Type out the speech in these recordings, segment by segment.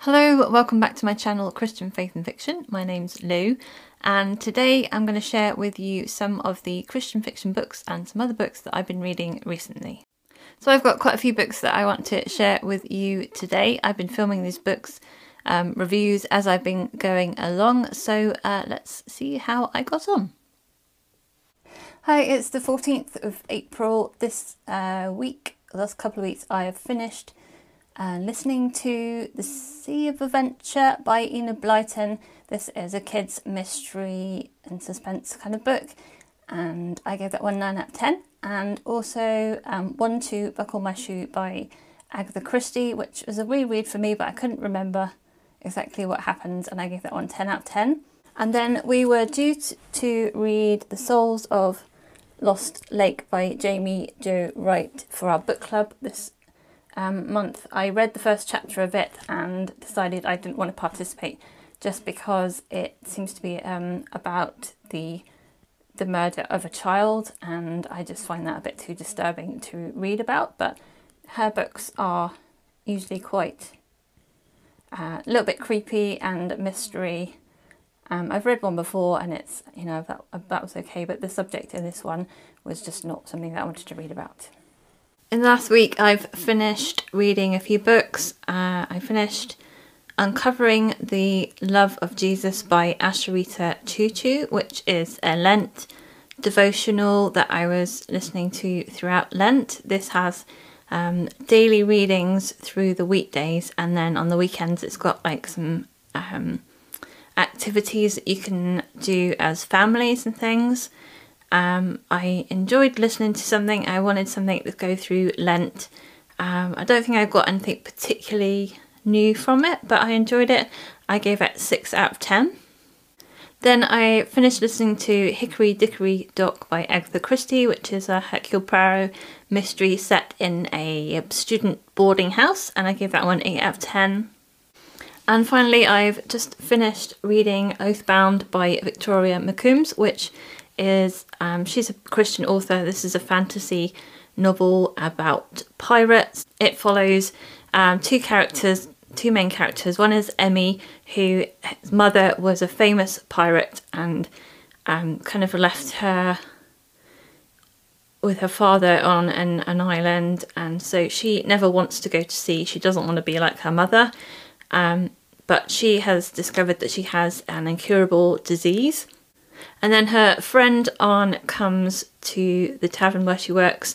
Hello, welcome back to my channel Christian Faith and Fiction. My name's Lou, and today I'm going to share with you some of the Christian fiction books and some other books that I've been reading recently. So, I've got quite a few books that I want to share with you today. I've been filming these books um, reviews as I've been going along, so uh, let's see how I got on. Hi, it's the 14th of April. This uh, week, last couple of weeks, I have finished uh, listening to The Sea of Adventure by Enid Blyton. This is a kids' mystery and suspense kind of book, and I gave that one 9 out of 10. And also um, 1, 2, Buckle My Shoe by Agatha Christie, which was a reread for me, but I couldn't remember exactly what happened, and I gave that one 10 out of 10. And then we were due to read The Souls of Lost Lake by Jaime Jo Wright for our book club this um, month. I read the first chapter of it and decided I didn't want to participate just because it seems to be um, about the the murder of a child, and I just find that a bit too disturbing to read about. But her books are usually quite uh, a little bit creepy and mystery. Um, I've read one before and it's, you know, that, that was okay, but the subject in this one was just not something that I wanted to read about. In the last week, I've finished reading a few books. Uh, I finished Uncovering the Love of Jesus by Asheritah Ciuciu, which is a Lent devotional that I was listening to throughout Lent. This has um, daily readings through the weekdays, and then on the weekends, it's got like some um, activities that you can do as families and things. Um, I enjoyed listening to something. I wanted something to go through Lent. Um, I don't think I got anything particularly new from it, but I enjoyed it. I gave it 6 out of 10. Then I finished listening to Hickory Dickory Dock by Agatha Christie, which is a Hercule Poirot mystery set in a student boarding house, and I gave that one 8 out of 10. And finally, I've just finished reading Oathbound by Victoria McCombs, which is, um, she's a Christian author. This is a fantasy novel about pirates. It follows um, two characters two main characters. One is Emmy, whose mother was a famous pirate and um, kind of left her with her father on an, an island, and so she never wants to go to sea. She doesn't want to be like her mother, um, but she has discovered that she has an incurable disease. And then her friend Arn comes to the tavern where she works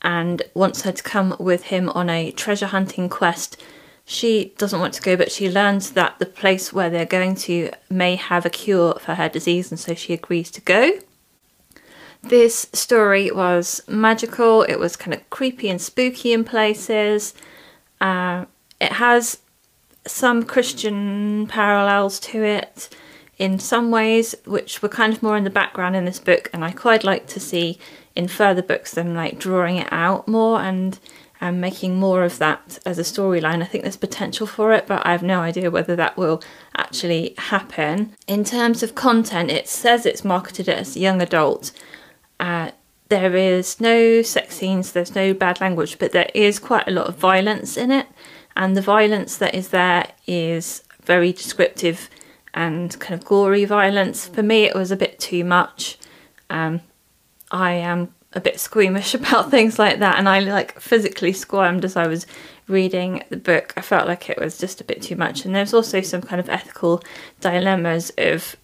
and wants her to come with him on a treasure hunting quest she doesn't want to go, but she learns that the place where they're going to may have a cure for her disease, and so she agrees to go. This story was magical, it was kind of creepy and spooky in places. Uh, it has some Christian parallels to it in some ways, which were kind of more in the background in this book, and I quite like to see in further books them like drawing it out more and and making more of that as a storyline. I think there's potential for it, but I have no idea whether that will actually happen. In terms of content, it says it's marketed as young adult. Uh, there is no sex scenes, there's no bad language, but there is quite a lot of violence in it. And the violence that is there is very descriptive and kind of gory violence. For me, it was a bit too much. Um, I am a bit squeamish about things like that and I like physically squirmed as I was reading the book. I felt like it was just a bit too much and there's also some kind of ethical dilemmas of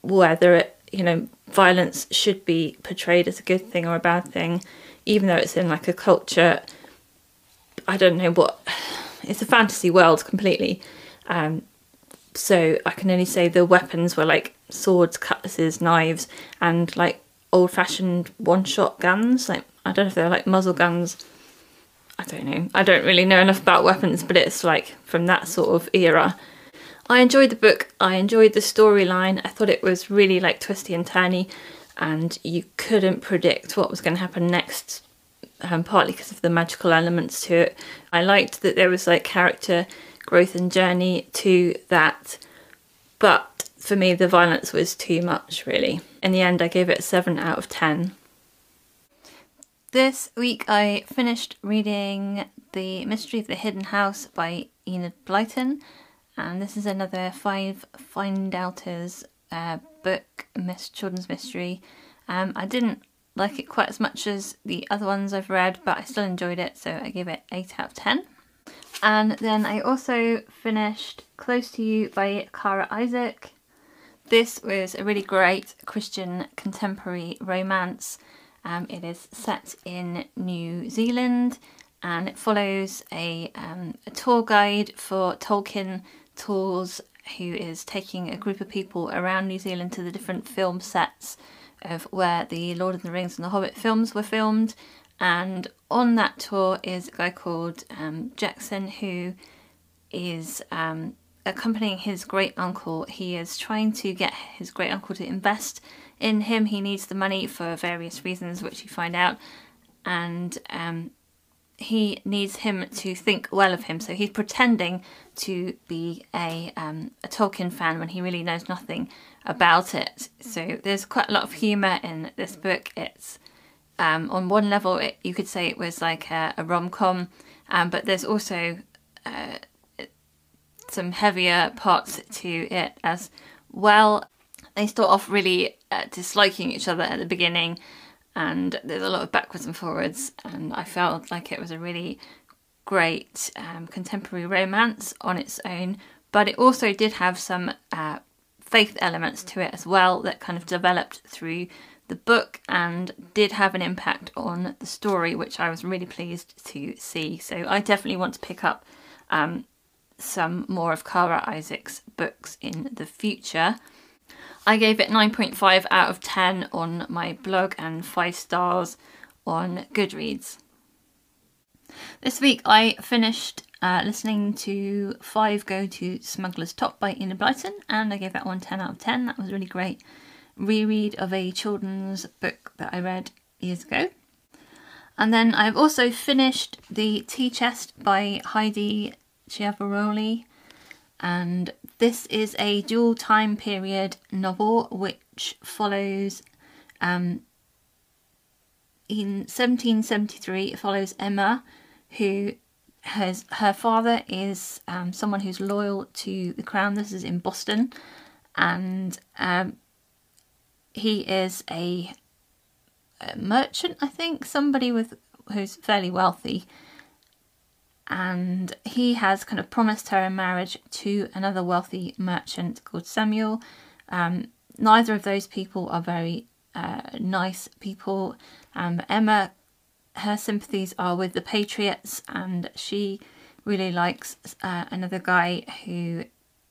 whether it, you know, violence should be portrayed as a good thing or a bad thing even though it's in like a culture I don't know what it's a fantasy world completely. Um, so I can only say the weapons were like swords, cutlasses, knives, and like old fashioned one shot guns. Like I don't know if they're like muzzle guns. I don't know. I don't really know enough about weapons, but it's like from that sort of era. I enjoyed the book, I enjoyed the storyline, I thought it was really like twisty and turny, and you couldn't predict what was going to happen next, um, partly because of the magical elements to it. I liked that there was like character growth and journey to that, but for me, the violence was too much, really. In the end, I gave it a 7 out of 10. This week I finished reading The Mystery of the Hidden House by Enid Blyton, and this is another Five Find Outers uh, book, Miss Children's Mystery. Um, I didn't like it quite as much as the other ones I've read, but I still enjoyed it, so I gave it 8 out of 10. And then I also finished Close to You by Kara Isaac. This was a really great Christian contemporary romance. Um, it is set in New Zealand and it follows a, um, a tour guide for Tolkien Tours who is taking a group of people around New Zealand to the different film sets of where the Lord of the Rings and the Hobbit films were filmed. And on that tour is a guy called um, Jackson who is um, accompanying his great uncle. He is trying to get his great uncle to invest in him. He needs the money for various reasons, which you find out. And um, he needs him to think well of him. So he's pretending to be a, um, a Tolkien fan when he really knows nothing about it. So there's quite a lot of humour in this book. It's um, on one level, it, you could say it was like a, a rom com, um, but there's also uh, some heavier parts to it as well. They start off really uh, disliking each other at the beginning, and there's a lot of backwards and forwards. And I felt like it was a really great um, contemporary romance on its own, but it also did have some uh, faith elements to it as well that kind of developed through the book and did have an impact on the story, which I was really pleased to see. So I definitely want to pick up um, some more of Kara Isaac's books in the future. I gave it 9.5 out of 10 on my blog and 5 stars on Goodreads. This week I finished uh, listening to 5 Go to Smuggler's Top by Enid Blyton and I gave that one 10 out of 10. That was really great reread of a children's book that I read years ago. And then I've also finished The Tea Chest by Heidi Chiavaroli. And this is a dual time period novel which follows um, in 1773 it follows Emma who has her father is um, someone who's loyal to the crown. This is in Boston. And um, he is a, a merchant I think somebody with who's fairly wealthy and he has kind of promised her in marriage to another wealthy merchant called Samuel. Um, neither of those people are very uh, nice people. Um, Emma, her sympathies are with the Patriots, and she really likes uh, another guy who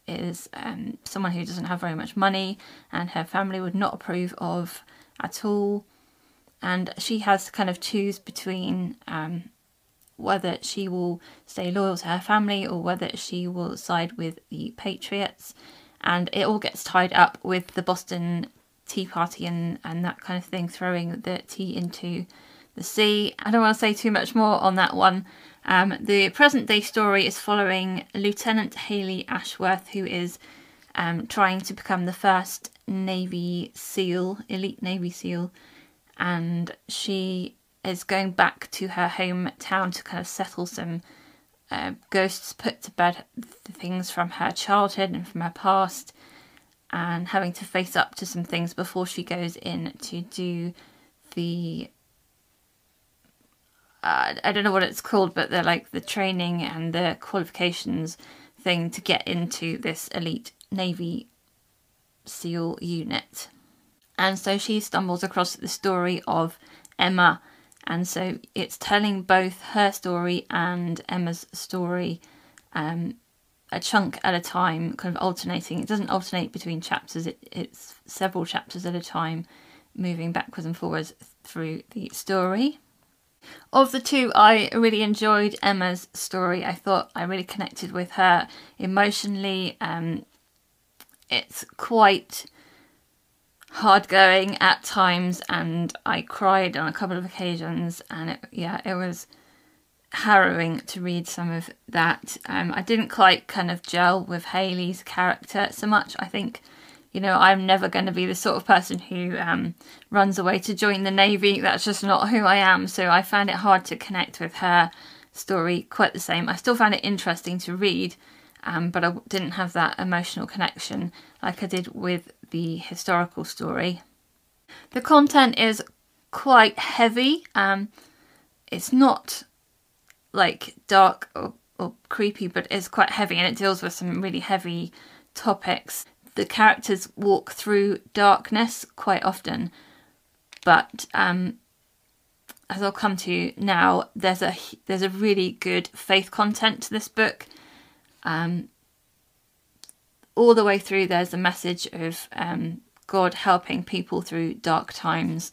is um, someone who doesn't have very much money, and her family would not approve of at all. And she has to kind of choose between um, whether she will stay loyal to her family or whether she will side with the Patriots. And it all gets tied up with the Boston Tea Party and, and that kind of thing, throwing the tea into the sea. I don't want to say too much more on that one. Um, the present day story is following Lieutenant Haley Ashworth, who is um, trying to become the first Navy SEAL, elite Navy SEAL, and she is going back to her hometown to kind of settle some uh, ghosts, put to bed things from her childhood and from her past, and having to face up to some things before she goes in to do the. Uh, I don't know what it's called, but they're like the training and the qualifications thing to get into this elite Navy SEAL unit. And so she stumbles across the story of Emma and so it's telling both her story and Emma's story um, a chunk at a time, kind of alternating. It doesn't alternate between chapters, it, it's several chapters at a time, moving backwards and forwards through the story. Of the two, I really enjoyed Emma's story. I thought I really connected with her emotionally. Um, it's quite hard going at times, and I cried on a couple of occasions. And it, yeah, it was harrowing to read some of that. Um, I didn't quite kind of gel with Haley's character so much. I think you know, I'm never going to be the sort of person who um, runs away to join the Navy. That's just not who I am. So I found it hard to connect with her story quite the same. I still found it interesting to read, um, but I didn't have that emotional connection like I did with the historical story. The content is quite heavy. Um, it's not like dark or, or creepy, but it's quite heavy and it deals with some really heavy topics the characters walk through darkness quite often, but um, as I'll come to now, there's a there's a really good faith content to this book. Um, all the way through, there's a message of um, God helping people through dark times,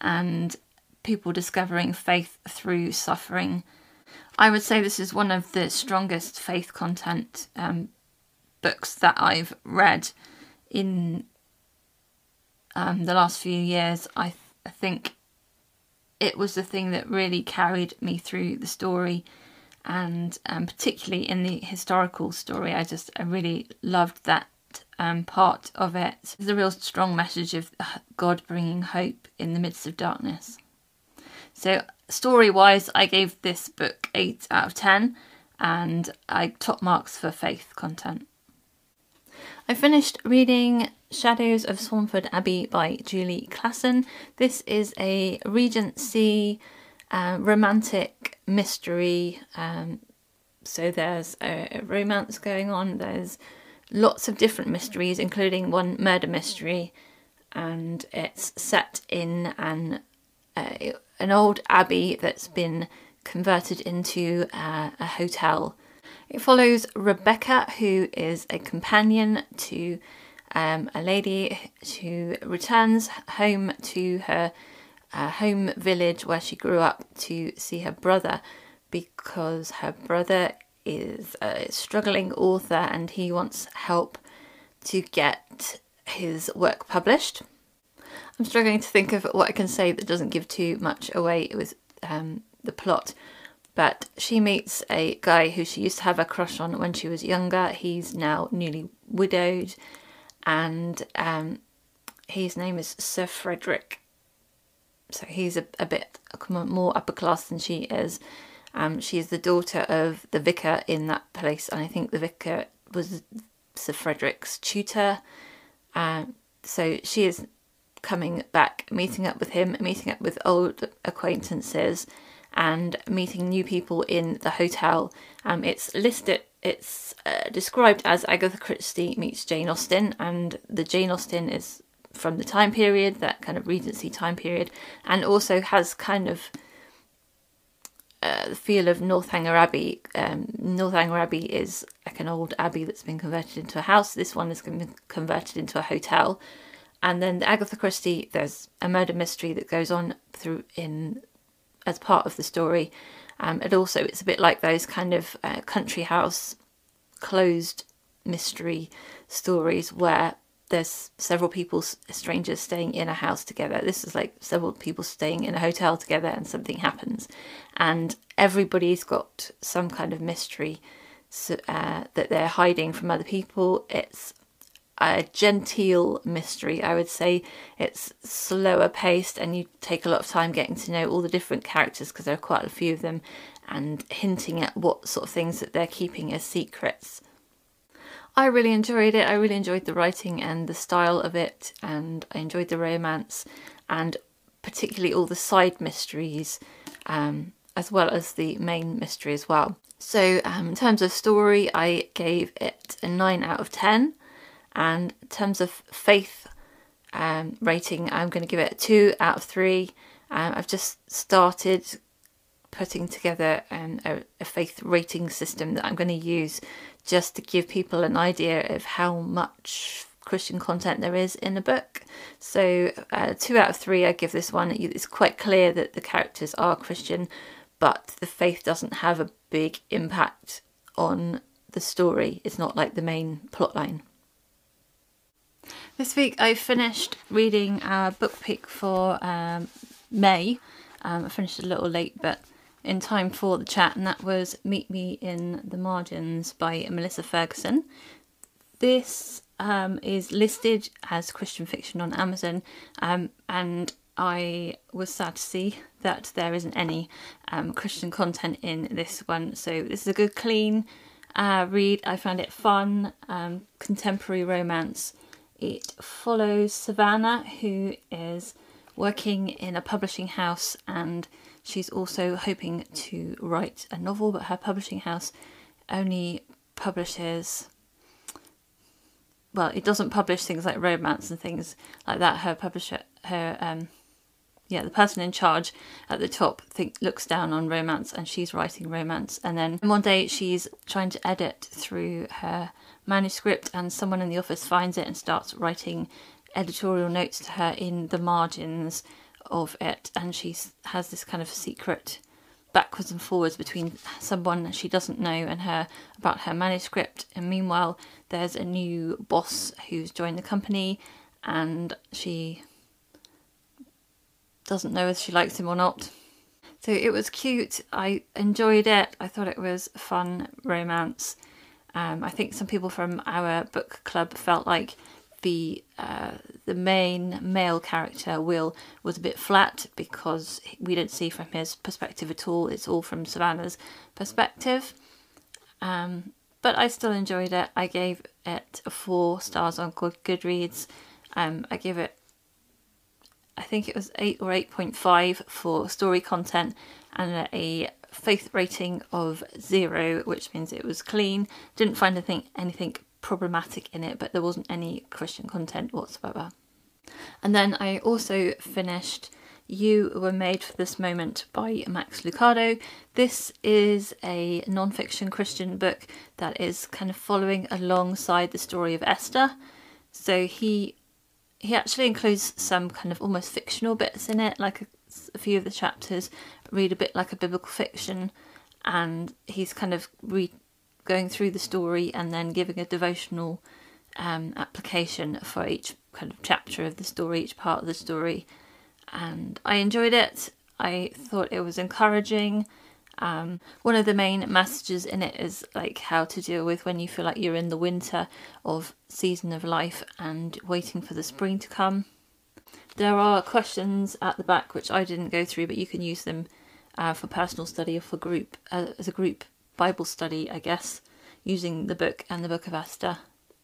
and people discovering faith through suffering. I would say this is one of the strongest faith content um, books that I've read in um, the last few years, I, th- I think it was the thing that really carried me through the story. And um, particularly in the historical story i just i really loved that um, part of it. There's a real strong message of god bringing hope in the midst of darkness. So story wise i gave this book 8 out of 10 and i top marks for faith content I finished reading Shadows of Swanford Abbey by Julie Klassen. This is a Regency uh, romantic mystery. Um, so there's a, a romance going on, there's lots of different mysteries, including one murder mystery, and it's set in an uh, an old abbey that's been converted into uh, a hotel it follows Rebecca, who is a companion to um, a lady who returns home to her uh, home village where she grew up to see her brother because her brother is a struggling author and he wants help to get his work published. I'm struggling to think of what I can say that doesn't give too much away with um, the plot. But she meets a guy who she used to have a crush on when she was younger. He's now newly widowed, and um, his name is Sir Frederick. So he's a, a bit more upper class than she is. Um, she is the daughter of the vicar in that place, and I think the vicar was Sir Frederick's tutor. Um, so she is coming back, meeting up with him, meeting up with old acquaintances, and meeting new people in the hotel. Um, it's listed, it's uh, described as Agatha Christie meets Jane Austen, and the Jane Austen is from the time period, that kind of Regency time period, and also has kind of uh, the feel of Northanger Abbey. Um, Northanger Abbey is like an old abbey that's been converted into a house. This one has been converted into a hotel. And then the Agatha Christie, there's a murder mystery that goes on through in as part of the story. Um, and also, it's a bit like those kind of uh, country house closed mystery stories where there's several people, strangers staying in a house together. This is like several people staying in a hotel together and something happens. And everybody's got some kind of mystery uh, that they're hiding from other people. It's a genteel mystery. I would say it's slower paced and you take a lot of time getting to know all the different characters because there are quite a few of them and hinting at what sort of things that they're keeping as secrets. I really enjoyed it. I really enjoyed the writing and the style of it, and I enjoyed the romance and particularly all the side mysteries, um, as well as the main mystery as well. So, um, in terms of story, I gave it a 9 out of 10. And in terms of faith um, rating, I'm going to give it a two out of three. Um, I've just started putting together um, a, a, faith rating system that I'm going to use just to give people an idea of how much Christian content there is in a book. So, uh, two out of three, I give this one. It's quite clear that the characters are Christian, but the faith doesn't have a big impact on the story. It's not like the main plotline. This week I finished reading our book pick for um, May. Um, I finished a little late, but in time for the chat, and that was Meet Me in the Margins by Melissa Ferguson. This um, is listed as Christian fiction on Amazon, um, and I was sad to see that there isn't any um, Christian content in this one. So this is a good, clean uh, read. I found it fun, um, contemporary romance. It follows Savannah, who is working in a publishing house and she's also hoping to write a novel, but her publishing house only publishes well, it doesn't publish things like romance and things like that. Her publisher, her um, yeah, the person in charge at the top think looks down on romance, and she's writing romance. And then one day she's trying to edit through her manuscript, and someone in the office finds it and starts writing editorial notes to her in the margins of it, and she has this kind of secret backwards and forwards between someone she doesn't know and her about her manuscript. And meanwhile, there's a new boss who's joined the company, and she doesn't know if she likes him or not. So it was cute. I enjoyed it. I thought it was fun romance. Um, I think some people from our book club felt like the uh, the main male character Will was a bit flat because we didn't see from his perspective at all. It's all from Savannah's perspective. Um, but I still enjoyed it. I gave it four stars on Goodreads. Um, I give it, I think it was eight or eight point five for story content, and a faith rating of zero, which means it was clean. Didn't find anything anything problematic in it, but there wasn't any Christian content whatsoever. And then I also finished You Were Made for This Moment by Max Lucado. This is a non fiction Christian book that is kind of following alongside the story of Esther. So he he actually includes some kind of almost fictional bits in it, like a, a few of the chapters read a bit like a biblical fiction, and he's kind of re- going through the story and then giving a devotional um, application for each kind of chapter of the story, each part of the story. And I enjoyed it. I thought it was encouraging. Um, one of the main messages in it is like how to deal with when you feel like you're in the winter of season of life and waiting for the spring to come. There are questions at the back which I didn't go through, but you can use them uh, for personal study or for group uh, as a group Bible study, I guess, using the book and the Book of Esther.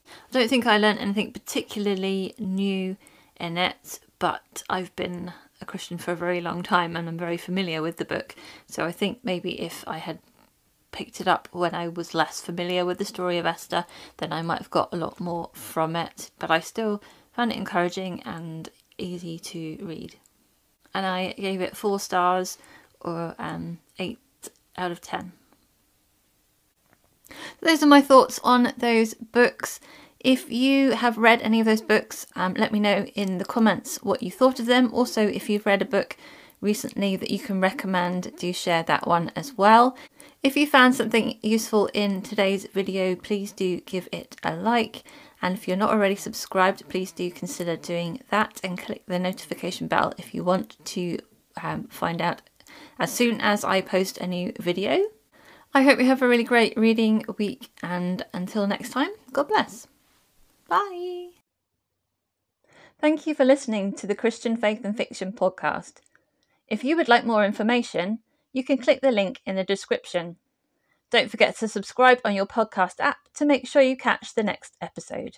I don't think I learned anything particularly new in it, but I've been a Christian for a very long time and I'm very familiar with the book. So I think maybe if I had picked it up when I was less familiar with the story of Esther, then I might have got a lot more from it. But I still found it encouraging and easy to read. And I gave it four stars or um, eight out of ten. Those are my thoughts on those books. If you have read any of those books, um, let me know in the comments what you thought of them. Also, if you've read a book recently that you can recommend, do share that one as well. If you found something useful in today's video, please do give it a like. And if you're not already subscribed, please do consider doing that and click the notification bell if you want to um, find out as soon as I post a new video. I hope you have a really great reading week, and until next time, God bless. Bye. Thank you for listening to the Christian Faith and Fiction podcast. If you would like more information, you can click the link in the description. Don't forget to subscribe on your podcast app to make sure you catch the next episode.